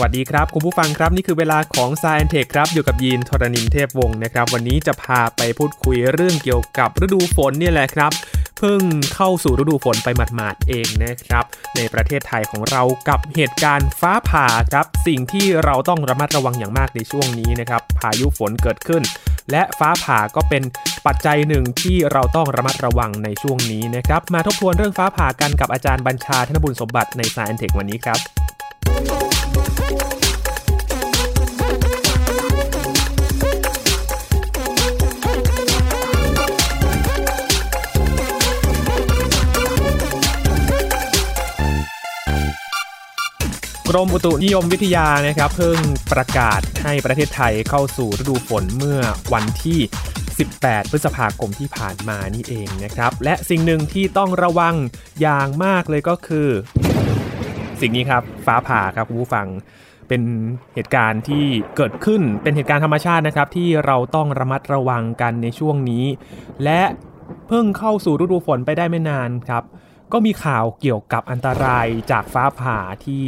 วัสดีครับ คุณผู้ฟังครับนี่คือเวลาของ s าย n t e ทคครับอยู่กับยีนทรณินเทพวงศ์นะครับ วันนี้จะพาไปพูดคุยเรื่องเกี่ยวกับฤดูฝนเนี่ยแหละครับเพิ่งเข้าสู่ฤดูฝนไปหมาดๆเองนะครับ ในประเทศไทยของเรากับเหตุการณ์ฟ้าผ่าครับ สิ่งที่เราต้องระมัดระวังอย่างมากในช่วงนี้นะครับ พายุฝนเกิดขึ้น และฟ้าผ่าก็เป็นปัจจัยหนึ่งที่เราต้องระมัดระวังในช่วงนี้นะครับ มาทบทวนเรื่องฟ้าผ่ากันกับอาจารย์บัญชาธนบุญสมบัติใน s าย n t e ทควันนี้ครับ กรมอุตุนิยมวิทยานะครับเพิ่งประกาศให้ประเทศไทยเข้าสู่ฤดูฝนเมื่อวันที่ 18 พฤษภาคมที่ผ่านมานี่เองนะครับ และสิ่งหนึ่งที่ต้องระวังอย่างมากเลยก็คือ สิ่งนี้ครับฟ้าผ่าครับคุณผู้ฟังเป็นเหตุการณ์ที่เกิดขึ้นเป็นเหตุการณ์ธรรมชาตินะครับ ที่เราต้องระมัดระวังกันในช่วงนี้ และเพิ่งเข้าสู่ฤดูฝนไปได้ไม่นานครับ ก็มีข่าวเกี่ยวกับอันตรายจากฟ้าผ่าที่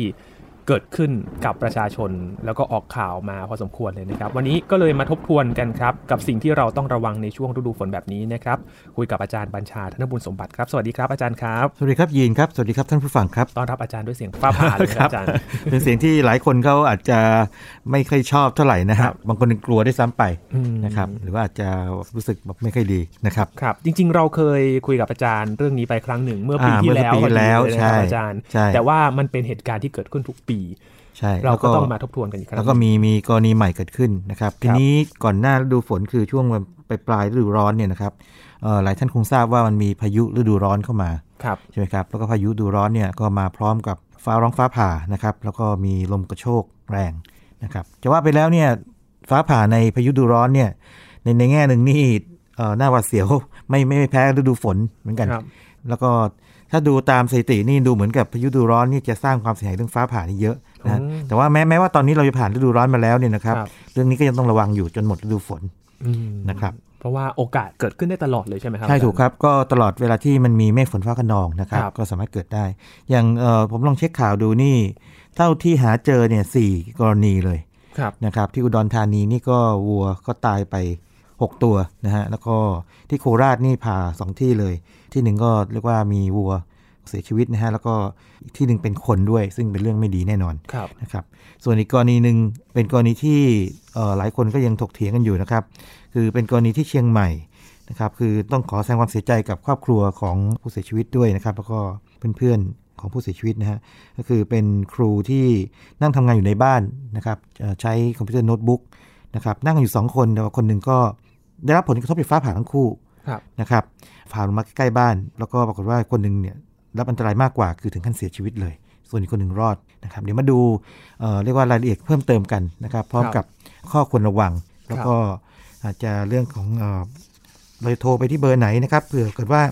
เกิดขึ้นกับประชาชน แล้วก็ออกข่าวมาพอสมควรเลยนะครับ วันนี้ก็เลยมาทบทวนกันครับ กับสิ่งที่เราต้องระวังในช่วงฤดูฝนแบบนี้นะครับ คุยกับอาจารย์บัญชาธนบุญสมบัติครับ สวัสดีครับอาจารย์ครับ สวัสดีครับยีนครับ สวัสดีครับท่านผู้ฟังครับ ต้อนรับอาจารย์ด้วยเสียงฟ้าผ่าเลยครับอาจารย์ เป็นเสียงที่หลายคนเขาอาจจะไม่ค่อยชอบเท่าไหร่นะคครัรับบบางคนกลัวได้วยซ้ำไปอืมนะครับ หรือว่าอาจจะรู้สึกแบบไม่ค่อยดีนะครับ ครับ จริง ๆ เราเคยคุยกับอาจารย์เรื่องนี้ไปครั้งหนึ่งเมื่อปีอ่าที่เมื่อแล้วปีที่แล้วพอดีเยนะครับใช่อาจารย์ใช่แต่ว่ามันเป็นเหตุการณ์ที่เกิดขึ้นทุกปีใช่เราแล้วก็ต้องมาทบทวนกันอีกครั้งแล้วก็มีมีกรณีใหม่เกิดขึ้นนะครับทีนี้ก่อนหน้าฤดูฝนคือช่วงปลายปลายฤดูร้อนเนี่ยนะครับเอ่อหลายท่านคงทราบว่ามันมีพายุฤดูร้อนเข้ามาครับใช่ไหมครับแล้วก็พายุฤดูร้อนเนี่ยก็มาพร้อมกับฟ้าร้องฟ้าผ่านะครับแล้วก็มีลมกระโชกแรงนะครับจะว่าไปแล้วเนี่ยฟ้าผ่าในพายุฤดูร้อนเนี่ยในในแง่หนึ่งนี่เอ่อหน้าหวาดเสียวไม่ไม่ไม่แพ้ฤดูฝนเหมือนกันครับแล้วก็ ถ้าดูตามสถิตินี่ดูเหมือนกับพายุฤดูร้อนนี่จะสร้างความเสียหายเรื่องฟ้าผ่านี่เยอะนะฮะอืมแต่ว่าแม้แม้ว่าตอนนี้เราจะผ่านฤดูร้อนมาแล้วเนี่ยนะครับครับเรื่องนี้ก็ยังต้องระวังอยู่จนหมดฤดูฝนอืมนะครับเพราะว่าโอกาสเกิดขึ้นได้ตลอดเลยใช่ไหมครับใช่อาจารย์ถูกครับก็ตลอดเวลาที่มันมีเมฆฝนฟ้าขนองนะครับครับก็สามารถเกิดได้ อย่างเอ่อผมลองเช็คข่าวดูนี่ เท่าที่หาเจอเนี่ยสี่กรณีเลยครับนะครับที่อุดรธานีนี่ก็วัวก็ตายไป 6 ตัวนะฮะแล้วก็ที่โคราชนี่ผ่าสองที่เลย ที่หนึ่งก็เรียกว่ามีวัวเสียชีวิตนะฮะแล้วก็อีกที่หนึ่งเป็นคนด้วย ซึ่งเป็นเรื่องไม่ดีแน่นอนครับนะครับ ส่วนอีกกรณีหนึ่งเป็นกรณีที่เอ่อหลายคนก็ยังถกเถียงกันอยู่นะครับ คือเป็นกรณีที่เชียงใหม่นะครับคือต้องขอแสดงความเสียใจกับครอบครัวของผู้เสียชีวิตด้วยนะครับ แล้วก็เพื่อนๆของผู้เสียชีวิตนะฮะก็คือเป็นครูที่นั่งทำงานอยู่ในบ้านนะครับเอ่อใช้คอมพิวเตอร์โน้ตบุ๊กนะครับนั่งกันอยู่ 2 คนแต่ว่าคนหนึ่งก็ได้รับผลกระทบจากฟ้าผ่าทั้งคู่ครับ นะครับผ่าลงมาใกล้ๆบ้าน แล้วก็ปรากฏว่าคนหนึ่งเนี่ยรับอันตรายมากกว่าคือถึงขั้นเสียชีวิตเลย ส่วนอีกคนหนึ่งรอดนะครับเดี๋ยวมาดูเอ่อเรียกว่ารายละเอียดเพิ่มเติมกันนะครับ พร้อมกับข้อควรระวัง แล้วก็อาจจะเรื่องของเอ่อเราจะโทรไปที่เบอร์ไหนนะครับเผื่อเกิดว่า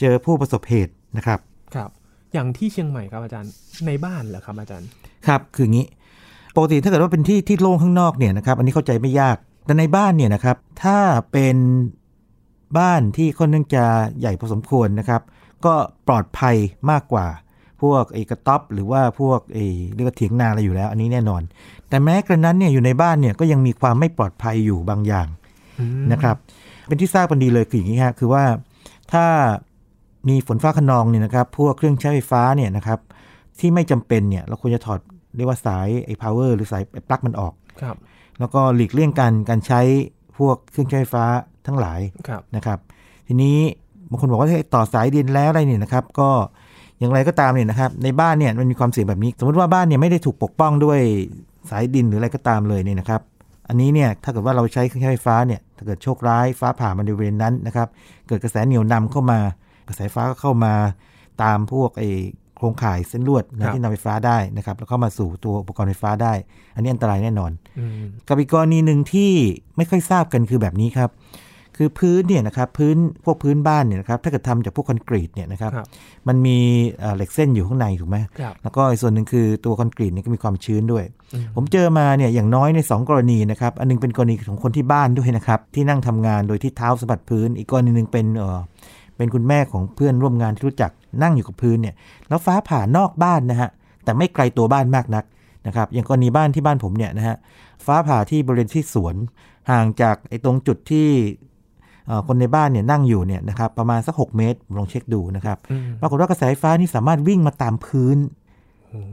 เจอผู้ประสบเหตุนะครับครับ อย่างที่เชียงใหม่ครับอาจารย์ในบ้านเหรอครับอาจารย์ครับคืออย่างนี้ปกติถ้าเกิดว่าเป็นที่ที่โล่งข้างนอกเนี่ยนะครับอันนี้เข้าใจไม่ยากแต่ในบ้านเนี่ยนะครับถ้าเป็น บ้านที่ค่อนข้างจะใหญ่พอสมควรนะครับ ก็ปลอดภัยมากกว่า พวกไอ้กระต๊อบหรือว่าพวกไอ้เรียกว่าเถียงนาอะไรอยู่แล้ว อันนี้แน่นอน แต่แม้กระนั้นเนี่ยอยู่ในบ้านเนี่ยก็ยังมีความไม่ปลอดภัยอยู่บางอย่างอืมนะครับ เป็นที่ทราบกันดีเลยคืออย่างนี้ฮะคือว่าถ้ามีฝนฟ้าขนองเนี่ยนะครับพวกเครื่องใช้ไฟฟ้าเนี่ยนะครับที่ไม่จำเป็นเนี่ยเราควรจะถอดเรียกว่าสายไอ้ power หรือสายปลั๊กมันออกครับ แล้วก็หลีกเลี่ยงการการใช้พวกเครื่องใช้ไฟฟ้า ทั้งหลายครับนะครับ ทีนี้บางคนบอกว่าให้ต่อสายดินแล้วอะไรเนี่ยนะครับ ก็อย่างไรก็ตามเนี่ยนะครับ ในบ้านเนี่ยมันมีความเสี่ยงแบบนี้ สมมติว่าบ้านเนี่ยไม่ได้ถูกปกป้องด้วยสายดินหรืออะไรก็ตามเลยเนี่ยนะครับ อันนี้เนี่ยถ้าเกิดว่าเราใช้เครื่องใช้ไฟฟ้าเนี่ยถ้าเกิดโชคร้ายฟ้าผ่ามาในบริเวณนั้นนะครับ เกิดกระแสเหนี่ยวนำเข้ามา กระแสไฟฟ้าก็เข้ามาตามพวกไอ้โครงข่ายเส้นลวดนะที่นำไฟฟ้าได้นะครับ แล้วเข้ามาสู่ตัวอุปกรณ์ไฟฟ้าได้ อันนี้อันตรายแน่นอนอืมกับอีกกรณีหนึ่งที่ไม่ค่อยทราบกันคือแบบนี้ครับ คือพื้นเนี่ยนะครับพื้นพวกพื้นบ้านเนี่ยนะครับถ้าเกิดทำจากพวกคอนกรีตเนี่ยนะครับครับมันมีเอ่อเหล็กเส้นอยู่ข้างในถูกไหมครับแล้วก็อีกส่วนหนึ่งคือตัวคอนกรีตเนี่ยก็มีความชื้นด้วยอืมผมเจอมาเนี่ยอย่างน้อยในสองกรณีนะครับอันหนึงเป็นกรณีของคนที่บ้านด้วยนะครับที่นั่งทำงานโดยที่เท้าสัมผัสพื้น อีกกรณีหนึ่งเป็นเออเป็นคุณแม่ของเพื่อนร่วมงานที่รู้จักนั่งอยู่กับพื้นเนี่ยแล้วฟ้าผ่านอกบ้านนะฮะแต่ไม่ไกลตัวบ้านมากนักนะครับอย่างกรณีบ้านที่บ้านผมเนี่ยนะฮะฟ้าผ่าที่บริเวณที่สวนห่างจากไอ้ตรงจุดที่เอ่อ คนในบ้านเนี่ยนั่งอยู่เนี่ยนะครับประมาณสัก 6 เมตรผมลองเช็คดูนะครับอืมปรากฏว่ากระแสไฟฟ้านี่สามารถวิ่งมาตามพื้น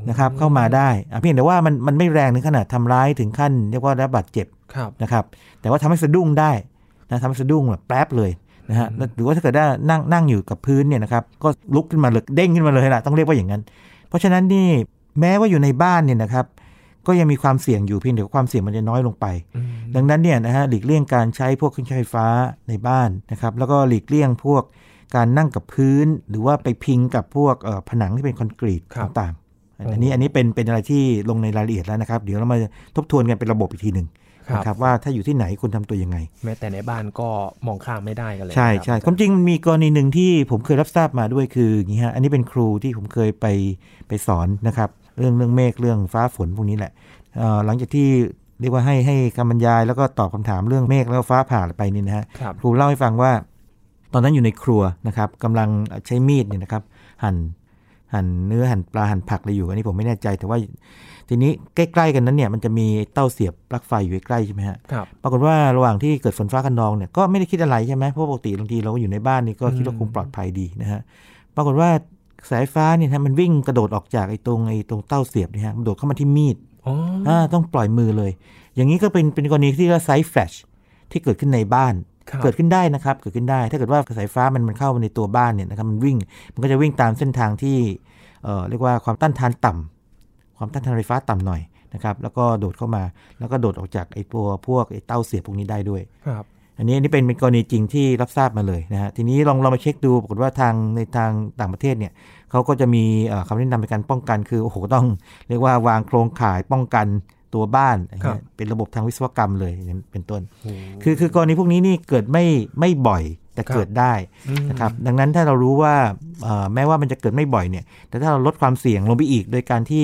นะครับเข้ามาได้อะเพียงแต่ว่ามันมันไม่แรงถึงขนาดทำร้ายถึงขั้นเรียกว่าได้รับบาดเจ็บครับนะครับ แต่ว่าทำให้สะดุ้งได้นะทำให้สะดุ้งแบบแป๊บเลยนะฮะแล้วหรือว่าถ้าเกิดได้นั่งนั่งอยู่กับพื้นเนี่ยนะครับก็ลุกขึ้นมาเลยเด้งขึ้นมาเลยล่ะต้องเรียกว่าอย่างนั้น เพราะฉะนั้นนี่แม้ว่าอยู่ในบ้านเนี่ยนะครับ ก็ยังมีความเสี่ยงอยู่เพียงแต่ว่าความเสี่ยงมันจะน้อยลงไปอืมดังนั้นเนี่ยนะฮะหลีกเลี่ยงการใช้พวกเครื่องใช้ไฟฟ้าในบ้านนะครับแล้วก็หลีกเลี่ยงพวกการนั่งกับพื้น หรือว่าไปพิงกับพวกเอ่อผนังที่เป็นคอนกรีตต่างๆอันนี้อันนี้เป็นเป็นอะไรที่ลงในรายละเอียดแล้วนะครับ เดี๋ยวเรามาทบทวนกันเป็นระบบอีกทีหนึ่งครับนะครับว่าถ้าอยู่ที่ไหนคุณทำตัวยังไง แม้แต่ในบ้านก็มองข้ามไม่ได้กันเลยใช่นะครับใช่ความจริงมันมีกรณีหนึ่งที่ผมเคยรับทราบมาด้วยคืออย่างนี้ฮะอันนี้เป็นครูที่ผมเคยไปไปสอนนะครับ เรื่องเรื่องเมฆเรื่องฟ้าฝนพวกนี้แหละเอ่อหลังจากที่เรียกว่าให้ให้คำบรรยายแล้วก็ตอบคำถามเรื่องเมฆแล้วก็ฟ้าผ่าไปนี่นะฮะครับครูเล่าให้ฟังว่า ตอนนั้นอยู่ในครัวนะครับกำลังใช้มีดเนี่ยนะครับ หั่นหั่นเนื้อหั่นปลาหั่นผักอะไรอยู่อันนี้ผมไม่แน่ใจแต่ว่า ทีนี้ใกล้ๆกันนั้นเนี่ยมันจะมีเต้าเสียบปลั๊กไฟอยู่ใกล้ๆใช่ไหมฮะครับปรากฏว่าระหว่างที่เกิดฝนฟ้าคะนองเนี่ยก็ไม่ได้คิดอะไรใช่ไหมเพราะปกติบางทีเราก็อยู่ในบ้านนี่ก็คิดว่าอืมคงปลอดภัยดีนะฮะปรากฏว่า สายฟ้าเนี่ยนะมันวิ่งกระโดดออกจากไอ้ตรงไอ้ตรงเต้าเสียบเนี่ยฮะมันโดดเข้ามาที่มีดอ๋อออ่าต้องปล่อยมือเลย อย่างนี้ก็เป็นเป็นกรณีที่เรียกว่า side flash ที่เกิดขึ้นในบ้านครับเกิดขึ้นได้นะครับ เกิดขึ้นได้ ถ้าเกิดว่าสายฟ้ามันมันเข้ามาในตัวบ้านเนี่ยนะครับมันวิ่งมันก็จะวิ่งตามเส้นทางที่เอ่อเรียกว่าความต้านทานต่ำความต้านทานไฟฟ้าต่ำหน่อยนะครับแล้วก็โดดเข้ามาแล้วก็โดดออกจากไอ้ตัวพวกไอ้เต้าเสียบพวกนี้ได้ด้วยครับ อันนี้อันนี้เป็นเป็นกรณีจริงที่รับทราบมาเลยนะฮะทีนี้ลองลองมาเช็คดูปรากฏว่าทางในทางต่างประเทศเนี่ยเขาก็จะมีเอ่อคำแนะนำในการป้องกันคือโอ้โหต้อง เรียกว่าวางโครงข่ายป้องกันตัวบ้านอย่างเงี้ยเป็นระบบทางวิศวกรรมเลยอย่างนี้เป็นต้นโอ้คือคือกรณีพวกนี้นี่เกิดไม่ไม่บ่อยแต่ครับเกิดได้มนะครับดังนั้นถ้าเรารู้ว่าเอ่อแม้ว่ามันจะเกิดไม่บ่อยเนี่ย แต่ถ้าเราลดความเสี่ยงลงไปอีก โดยการที่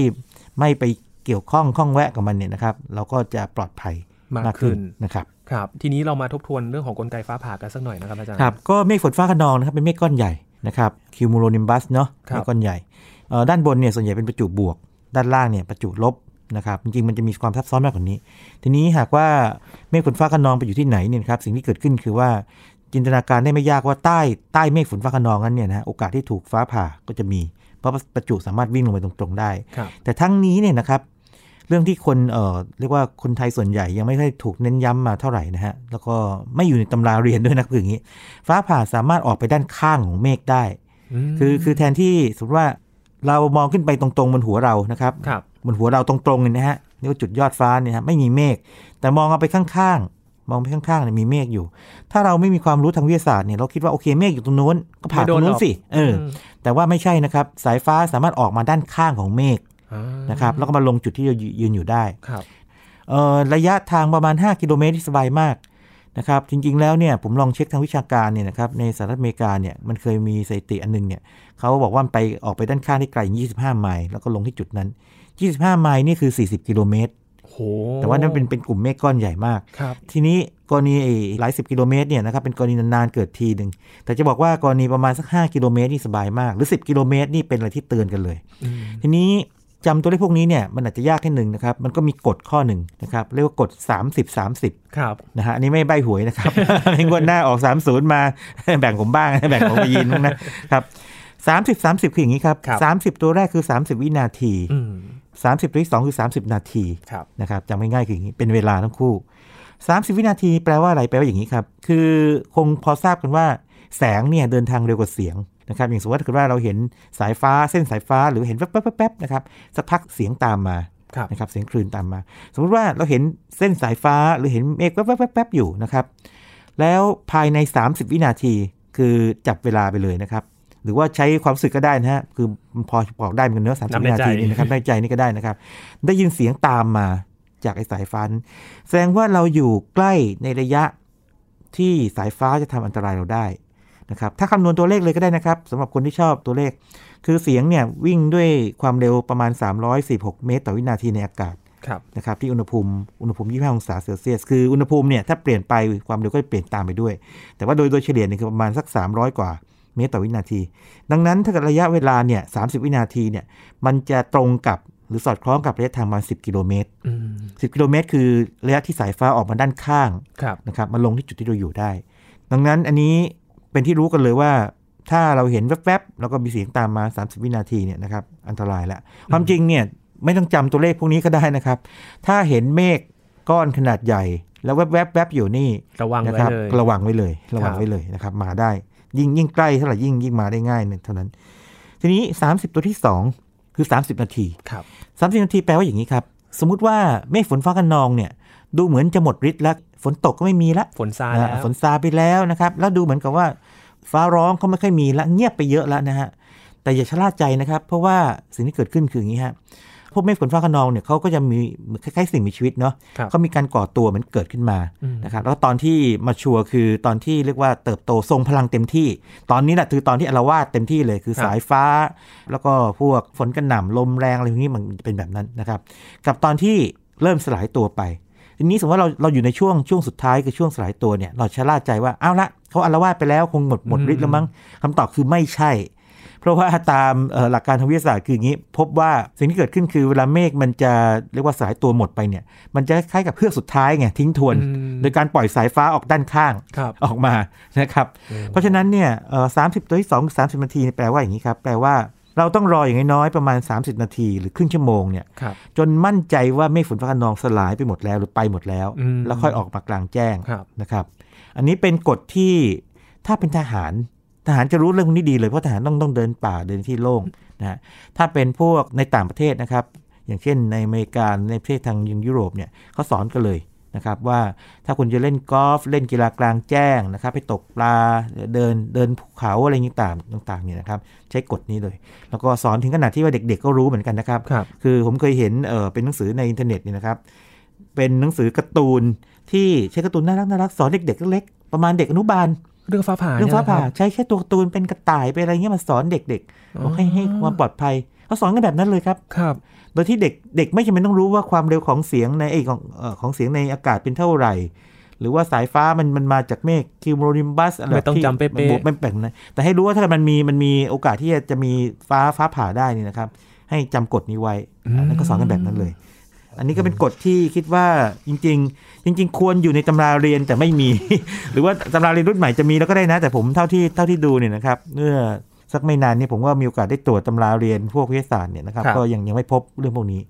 ไม่ไปเกี่ยวข้องข้องแวะกับมันเนี่ยนะครับ เราก็จะปลอดภัยมากมากขึ้ขึ้นนนะครับ ครับทีนี้เรามาทบทวนเรื่องของกลไกฟ้าผ่ากันสักหน่อยนะครับอาจารย์ครับก็เมฆฝนฟ้าขนองนะครับเป็นเมฆก้อนใหญ่นะครับคิวมูโรนิมบัสเนาะครับเมฆก้อนใหญ่เอ่อด้านบนเนี่ยส่วนใหญ่เป็นประจุบวก ด้านล่างเนี่ยประจุลบนะครับจริงๆมันจะมีความซับซ้อนมากกว่านี้ ทีนี้หากว่าเมฆฝนฟ้าขนองไปอยู่ที่ไหนเนี่ยนะครับสิ่งที่เกิดขึ้นคือว่าจินตนาการได้ไม่ยากว่าใต้ใต้เมฆฝนฟ้าขนองนั้นเนี่ยนะฮะโอกาสที่ถูกฟ้าผ่าก็จะมี เพราะประจุสามารถวิ่งลงไปตรงๆได้ครับแต่ทั้งนี้เนี่ยนะครับ เรื่องที่คนเอ่อเรียกว่าคนไทยส่วนใหญ่ยังไม่ค่อยถูกเน้นย้ำมาเท่าไหร่นะฮะ แล้วก็ไม่อยู่ในตำราเรียนด้วยนะคืออย่างนี้ ฟ้าผ่าสามารถออกไปด้านข้างของเมฆได้มคือคือแทนที่สมมติว่าเรามองขึ้นไปตรงๆบนหัวเรานะครับครับบนหัวเราตรงๆเนี่ยนะฮะนี่ว่าจุดยอดฟ้าเนี่ยฮะไม่มีเมฆแต่มองเอาไปข้างๆมองไปข้างๆเนี่ยมีเมฆอยู่ ถ้าเราไม่มีความรู้ทางวิทยาศาสตร์เนี่ยเราคิดว่าโอเคเมฆอยู่ตรงโน้นก็ผ่าตรงโน้นสิเอออมแต่ว่าไม่ใช่นะครับ สายฟ้าสามารถออกมาด้านข้างของเมฆอ่า นะครับแล้วก็มาลงจุดที่เรายืนอยู่ได้ครับเอ่อระยะทางประมาณ 5 กิโลเมตรที่สบายมากนะครับจริงๆแล้วเนี่ยผมลองเช็คทางวิชาการเนี่ยนะครับในสหรัฐอเมริกาเนี่ยมันเคยมีสถิติอันหนึงเนี่ยเขาบอกว่ามันไปออกไปด้านข้างที่ไกลถึง25 ไมล์แล้วก็ลงที่จุดนั้น 25 ไมล์นี่คือ 40 กิโลเมตรโหแต่ว่านั่นเป็นเป็นกลุ่มเมฆก้อนใหญ่มากครับทีนี้กรณีไอ้หลายสิบกิโลเมตรเนี่ยนะครับเป็นกรณีนานๆเกิดทีหนึ่งแต่จะบอกว่ากรณีประมาณสัก 5 กิโลเมตรนี่สบายมาก หรือ 10 กิโลเมตรนี่เป็นอะไรที่เตือนกันเลยอืมทีนี้ จำตัวเลขพวกนี้เนี่ยมันอาจจะยากแค่หนึ่งนะครับ มันก็มีกฎข้อหนึ่งนะครับ เรียกว่ากฎ 30 30ครับนะฮะอันนี้ไม่ใบหวยนะครับในงวดหน้าออก 30 มาแบ่งผมบ้างแบ่งของไปยินบ้างนะครับ30 30คืออย่างนี้ครับครับ30ตัวแรกคือ30วินาทีอืม30ตัวที่2คือ30นาทีครับนะครับจำง่ายๆคืออย่างนี้เป็นเวลาทั้งคู่30วินาทีแปลว่าอะไรแปลว่าอย่างนี้ครับ คือคงพอทราบกันว่าแสงเนี่ยเดินทางเร็วกว่าเสียง นะครับอย่างสมมติว่าถ้าเกิดว่าเราเห็นสายฟ้าเส้นสายฟ้าหรือเห็นแป๊บๆๆๆนะครับสักพักเสียงตามมาครับนะครับเสียงคลื่นตามมา สมมติว่าเราเห็นเส้นสายฟ้าหรือเห็นเมฆแป๊บๆๆๆอยู่นะครับ แล้วภายใน 30 วินาทีคือจับเวลาไปเลยนะครับ หรือว่าใช้ความรู้สึกก็ได้นะฮะคือมันพอบอกได้เหมือนกันเนื้อะสามสินับบในวินาทีใจนี่นะครับได้ใจนี่ก็ได้นะครับ ได้ยินเสียงตามมาจากไอ้สายฟ้านั้นแสดงว่าเราอยู่ใกล้ในระยะที่สายฟ้าจะทำอันตรายเราได้ นะครับถ้าคำนวณตัวเลขเลยก็ได้นะครับสำหรับคนที่ชอบตัวเลข คือเสียงเนี่ยวิ่งด้วยความเร็วประมาณ 346 เมตร ต่อวินาทีในอากาศครับนะครับที่อุณหภูมิอุณหภูมิ25องศาเซลเซียสคืออุณหภูมิเนี่ยถ้าเปลี่ยนไปความเร็วก็จะเปลี่ยนตามไปด้วย แต่ว่าโดยโดยเฉลี่ยเนี่ยคือประมาณสัก 300 กว่าเมตรต่อวินาที ดังนั้นถ้าเกิดระยะเวลาเนี่ย30 วินาทีเนี่ยมันจะตรงกับหรือสอดคล้องกับระยะทางประมาณ10 กิโลเมตรอืม10 กิโลเมตร คือระยะที่สายฟ้าออกมาด้านข้างครับนะครับมาลงที่จุดที่เราอยู่ได้ ดังนั้นอันนี้ เป็นที่รู้กันเลยว่า ถ้าเราเห็นแวบๆแล้วก็มีเสียงตามมา 30 วินาทีเนี่ยนะครับอันตรายแล้วความจริงเนี่ยไม่ต้องจำตัวเลขพวกนี้ก็ได้นะครับ ถ้าเห็นเมฆก้อนขนาดใหญ่ แล้วแวบๆแวบอยู่นี่ระวังนะไว้ครับเลยระวังไว้เลย ระวังครับไว้เลยนะครับ มาได้ ยิ่งยิ่งใกล้เท่าไหร่ยิ่งยิ่งมาได้ง่ายเนี่ยเท่านั้น ทีนี้ 30 ตัวที่ 2 คือ 30 นาทีครับ30นาทีแปลว่าอย่างนี้ครับ สมมุติว่าเมฆฝนฟ้ากันนองเนี่ย ดูเหมือนจะหมดฤทธิ์แล้ว ฝนตกก็ไม่มีละฝนซาแล้วอ่าฝนซาไปแล้วนะครับ แล้วดูเหมือนกับว่า ฟ้าร้องเขาไม่ค่อยมีละเงียบไปเยอะแล้วนะฮะแต่อย่าชะล่าใจนะครับ เพราะว่าสิ่งที่เกิดขึ้นคืออย่างนี้ฮะพวกเมฆฝนฟ้าคะนองเนี่ยเขาก็จะมีเหมือนคล้ายๆสิ่งมีชีวิตเนาะครับเขามีการก่อตัวเหมือนเกิดขึ้นมาอืมนะครับแล้วตอนที่มาชัวร์คือตอนที่เรียกว่าเติบโตทรงพลังเต็มที่ ตอนนี้แหละคือตอนที่อารวาสเต็มที่เลยคือสายฟ้า แล้วก็พวกฝนกระหน่ำลมแรงอะไรพวกนี้มันเป็นแบบนั้นนะครับ กับตอนที่เริ่มสลายตัวไปทีนี้สมมติว่าเราเราอยู่ในช่วงช่วงสุดท้ายคือช่วงสลายตัวเนี่ยเราชะล่าใจว่าเอาละ เขาอารวาสไปแล้วคงหมดหมดฤทธิ์แล้วมั้งคำตอบคือไม่ใช่ เพราะว่าตามเอ่อหลักการทางวิทยาศาสตร์คืออย่างนี้ พบว่าสิ่งที่เกิดขึ้นคือเวลาเมฆมันจะเรียกว่าสลายตัวหมดไปเนี่ย มันจะคล้ายกับเพือกสุดท้ายไงทิ้งทวนอืมโดยการปล่อยสายฟ้าออกด้านข้างครับออกมานะครับเพราะฉะนั้นเนี่ยสามสิบตัวที่สองสามสิบนาทีเนี่ยแปลว่าอย่างนี้ครับแปลว่าเราต้องรออย่างน้อยๆประมาณ 30 นาทีหรือครึ่งชั่วโมงเนี่ยครับจนมั่นใจว่าเมฆฝนฟ้าคะนองสลายไปหมดแล้วหรือไปหมดแล้วอืมแล้วค่อยออกมากลางแจ้งครับนะครับ อันนี้เป็นกฎที่ถ้าเป็นทหารทหารจะรู้เรื่องพวกนี้ดีเลยเพราะทหารต้องต้องเดินป่าเดินที่โล่งนะฮะถ้าเป็นพวกในต่างประเทศนะครับ อย่างเช่นในอเมริกาในประเทศทางยุโรปเนี่ยเขาสอนกันเลยนะครับว่าถ้าคุณจะเล่นกอล์ฟเล่นกีฬากลางแจ้งนะครับไปตกปลาเดินเดินภูเขาอะไรต่างๆต่างๆเนี่ยนะครับใช้กฎนี้เลย แล้วก็สอนถึงขนาดที่ว่าเด็กๆก็รู้เหมือนกันนะครับครับคือผมเคยเห็นเออเป็นหนังสือในอินเทอร์เน็ตเนี่ยนะครับ เป็นหนังสือการ์ตูนที่ใช้การ์ตูนน่ารักน่ารักสอนเด็กๆเล็กๆประมาณเด็กอนุบาลเรื่องฟ้าผ่าเรื่องฟ้าผ่านี่ยนะคบใช้แค่ตัวการ์ตูนเป็นกระต่ายไปอะไรเงี้ยมาสอนเด็กๆบอกให้อ๋อให้ความปลอดภัยเขาสอนกันแบบนั้นเลยครับครับ โดยที่เด็กเด็กไม่จำเป็นต้องรู้ว่าความเร็วของเสียงในไอยของเอ่อของเสียงในอากาศเป็นเท่าไหร่ หรือว่าสายฟ้ามันมันมาจากเมฆคิวโมนิมบัสอะไรไม่ต้องที่จำเป๊ะๆมันบวกไม่แปลกนะแต่ให้รู้ว่าถ้ามันมีมันมีโอกาสที่จะจะมีฟ้าฟ้าผ่าได้นี่นะครับ ให้จำกฎนี้ไว้อันนั้นก็สอนกันแบบนั้นเลย อันนี้ก็เป็นกฎที่คิดว่าจริง ๆ จริง ๆ ควรอยู่ในตำราเรียนแต่ไม่มี หรือว่าตำราเรียนรุ่นใหม่จะมีแล้วก็ได้นะ แต่ผมเท่าที่เท่าที่ดูเนี่ยนะครับเมื่อสักไม่นานเนี่ยผมก็มีโอกาสได้ตรวจตำราเรียนพวกวิทยาศาสตร์เนี่ยนะครับครับก็ยังยังไม่พบเรื่องพวกนี้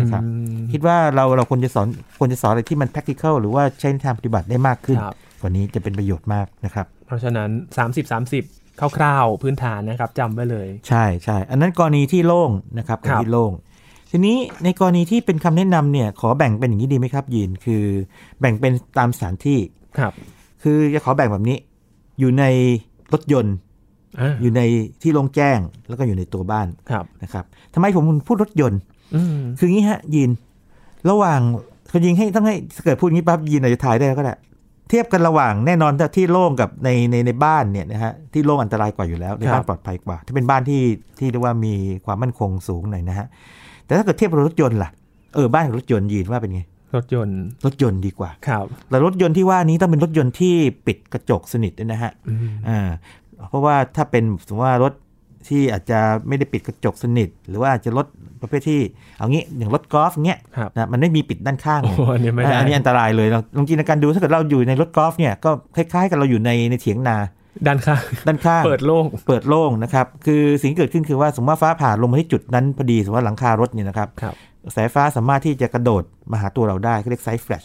นะครับอืมคิดว่าเราเราควรจะสอนควรจะสอนอะไรที่มัน practical หรือว่าใช้ในทางปฏิบัติได้มากขึ้นครับกว่านี้จะเป็นประโยชน์มากนะครับ เพราะฉะนั้น 30 30คร่าวๆพื้นฐานนะครับจำไว้เลย ใช่ใช่อันนั้นกรณีที่โล่งนะครับกรครัณีบที่โล่ง ทีนี้ในกรณีที่เป็นคำแนะนำเนี่ยขอแบ่งเป็นอย่างนี้ดีไหมครับยินคือแบ่งเป็นตามสถานที่ครับ คือจะขอแบ่งแบบนี้ อยู่ในรถยนต์อ่าอยู่ในที่โล่งแจ้งแล้วก็อยู่ในตัวบ้านครับนะครับทำไมผมพูดรถยนต์อืมคืองี้ฮะยินระหว่างเขายิงให้ต้องให้เกิดพูดงี้ปั๊บยินอาจจะถ่ายได้ก็ได้เทียบกันระหว่างแน่นอนถ้าที่โล่งกับในในในบ้านเนี่ยนะฮะที่โล่งอันตรายกว่าอยู่แล้วในบ้านปลอดภัยกว่า ถ้าเป็นบ้านที่ที่เรียกว่ามีความมั่นคงสูงหน่อยนะฮะ แต่ถ้าเกิดเทียบกับรถยนต์ล่ะเออบ้านกับรถยนต์ยินว่าเป็นไงรถยนต์รถยนต์ดีกว่าครับแต่รถยนต์ที่ว่านี้ต้องเป็นรถยนต์ที่ปิดกระจกสนิทด้วยนะฮะอืมอ่าเพราะว่าถ้าเป็นสมมติว่ารถที่อาจจะไม่ได้ปิดกระจกสนิท หรือว่าอาจจะรถประเภทที่เอางี้อย่างรถกอล์ฟเงี้ยครับนะมันไม่มีปิดด้านข้างโอ้โหอันนี้ไม่ได้อันนี้อันตรายเลยเราลองจินตนาการดูถ้าเกิดเราอยู่ในรถกอล์ฟเนี่ยก็คล้ายๆ กับเราอยู่ในในเถียงนา ด้านข้างด้านข้างเปิดโล่งเปิดโล่งนะครับ คือสิ่งที่เกิดขึ้นคือว่าสมมติว่าฟ้าผ่าลงมาที่จุดนั้นพอดีสมมติว่าหลังคารถเนี่ยนะครับครับสายฟ้าสามารถที่จะกระโดดมาหาตัวเราได้เขาเรียก side flash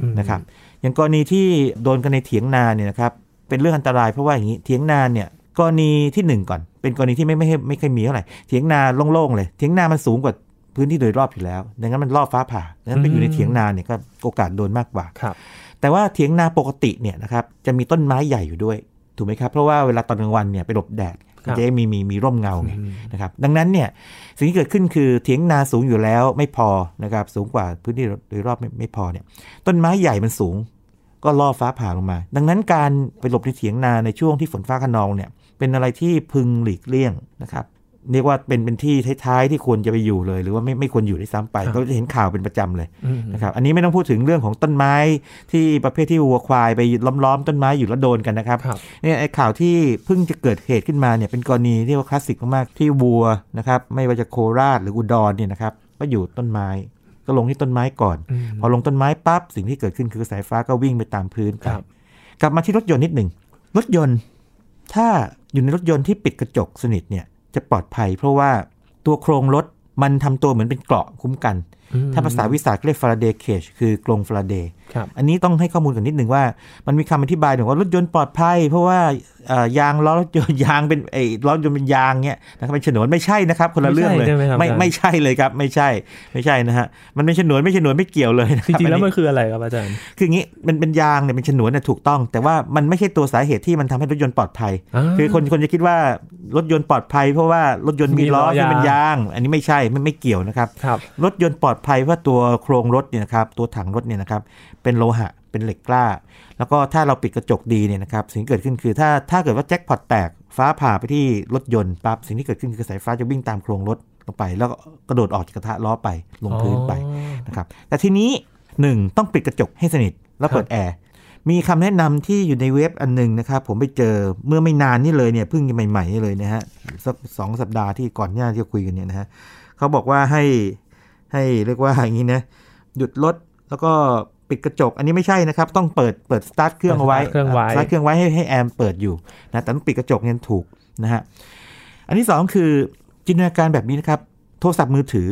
อืมนะครับอย่างกรณีที่โดนกันในเถียงนาเนี่ยนะครับเป็นเรื่องอันตรายเพราะว่าอย่างนี้เถียงนาเนี่ยกรณีที่หนึ่งก่อน เป็นกรณีที่ไม่ไม่ไม่ไม่เคยมีเท่าไหร่เถียงนาโล่งๆเลยเถียงนามันสูงกว่าพื้นที่โดยรอบอยู่แล้ว ดังนั้นมันล่อฟ้าผ่า ดังนั้นไปอยู่ในเถียงนาเนี่ยก็โอกาสโดนมากกว่าครับแต่ว่าเถียงนาปกติเนี่ยนะครับจะมีต้นไม้ใหญ่อยู่ด้วย ถูกไหมครับ เพราะว่าเวลาตอนกลางวันเนี่ยไปหลบแดดมันจะได้มีมีมีร่มเงาไงอืมนะครับดังนั้นเนี่ยสิ่งที่เกิดขึ้นคือเถียงนาสูงอยู่แล้วไม่พอนะครับสูงกว่าพื้นที่โดยรอบไม่ไม่พอเนี่ยต้นไม้ใหญ่มันสูง ก็ล่อฟ้าผ่าลงมา ดังนั้นการไปหลบในเถียงนาในช่วงที่ฝนฟ้าคะนองเนี่ยเป็นอะไรที่พึงหลีกเลี่ยงนะครับ เรียกว่าเป็นเป็นที่ท้ายๆที่ควรจะไปอยู่เลย หรือว่าไม่ไม่ควรอยู่ด้วยซ้ำไปครับเราจะเห็นข่าวเป็นประจำเลยอืมนะครับอันนี้ไม่ต้องพูดถึงเรื่องของต้นไม้ที่ประเภทที่วัวควายไปล้อมๆ ต้นไม้อยู่แล้วโดนกันนะครับครับเนี่ยไอ้ข่าวที่เพิ่งจะเกิดเหตุขึ้นมาเนี่ยเป็นกรณีที่ว่าคลาสสิกมากๆที่วัวนะครับไม่ว่าจะโคราชหรืออุดรเนี่ยนะครับก็อยู่ต้นไม้ก็ลงที่ต้นไม้ก่อนอืมพอลงต้นไม้ปั๊บสิ่งที่เกิดขึ้นคือสายฟ้าก็วิ่งไปตามพื้นไปครับ กลับมาที่รถยนต์นิดหนึ่งรถยนต์ถ้าอยู่ในรถยนต์ที่ปิดกระจกสนิทเนี่ย จะปลอดภัย เพราะว่าตัวโครงรถมันทำตัวเหมือนเป็นเกราะคุ้มกันถ้าภาษาวิสาหกิจเรียกฟาราเดย์เคจคือกรงฟาราเดย์ครับอันนี้ต้องให้ข้อมูลกันนิดหนึ่งว่า มันมีคำอธิบายถึงว่ารถยนต์ปลอดภัย เพราะว่าเอ่อยางล้อรถยนต์ยางเป็นไอ้ล้อรถยนต์เป็นยางเนี่ยนะครับเป็นฉนวนไม่ใช่นะครับ คนละเรื่องเลยไม่ใช่ใช่ไหมครับไม่อาจารย์ไม่ใช่เลยครับไม่ใช่ไม่ใช่นะฮะมันเป็นฉนวนไม่ฉนวนไม่เกี่ยวเลยนะคจบริงๆแล้วอัมันคืออะไรครับอาจารย์ คืออย่างนี้มันเป็นยางเนี่ยเป็นฉนวนเนี่ยถูกต้อง แต่ว่ามันไม่ใช่ตัวสาเหตุที่มันทำให้รถยนต์ปลอดภัย คือคนคนจะคิดว่ารถยนต์ปลอดภัย เพราะว่ารถยนต์มีมีล้อล้อยางที่เป็นยาง อันนี้ไม่ใช่ไม่ไม่เกี่ยวนะครับครับรถยนต์ปลอดภัยเพราะตัวโครงรถเนี่ยนะครับตัวถังรถเนี่ยนะครับเป็นโลหะเป็นเหล็กกล้า แล้วก็ถ้าเราปิดกระจกดีเนี่ยนะครับสิ่งที่เกิดขึ้นคือถ้าถ้าเกิดว่าแจ็คพอตแตกฟ้าผ่าไปที่รถยนต์ปั๊บสิ่งที่เกิดขึ้นคือสายฟ้าจะวิ่งตามโครงรถลงไป แล้วก็กระโดดออกจากกระทะล้อไปลงพื้นไปอ๋อนะครับแต่ทีนี้หนึ่งต้องปิดกระจกให้สนิทแล้วเปิดแอร์มีคำแนะนำที่อยู่ในเว็บอันหนึงนะครับ ผมไปเจอเมื่อไม่นานนี่เลยเนี่ยเพิ่งใหม่ๆนี่เลยนะฮะสักสองสัปดาห์ที่ก่อนหน้าที่จะคุยกันเนี่ยนะฮะเขาบอกว่าให้ ให้เรียกว่าอย่างนี้นะหยุดรถแล้วก็ปิดกระจก อันนี้ไม่ใช่นะครับ ต้องเปิดเปิดสตาร์ทเครื่องเอาไว้สตาร์ทเครื่องไว้สตาร์ทเครื่องไว้ให้ให้แอร์มันเปิดอยู่นะแต่ต้องปิดกระจกเนี่ยถูกนะฮะอันที่สองคือจินตนาการแบบนี้นะครับ โทรศัพท์มือถือ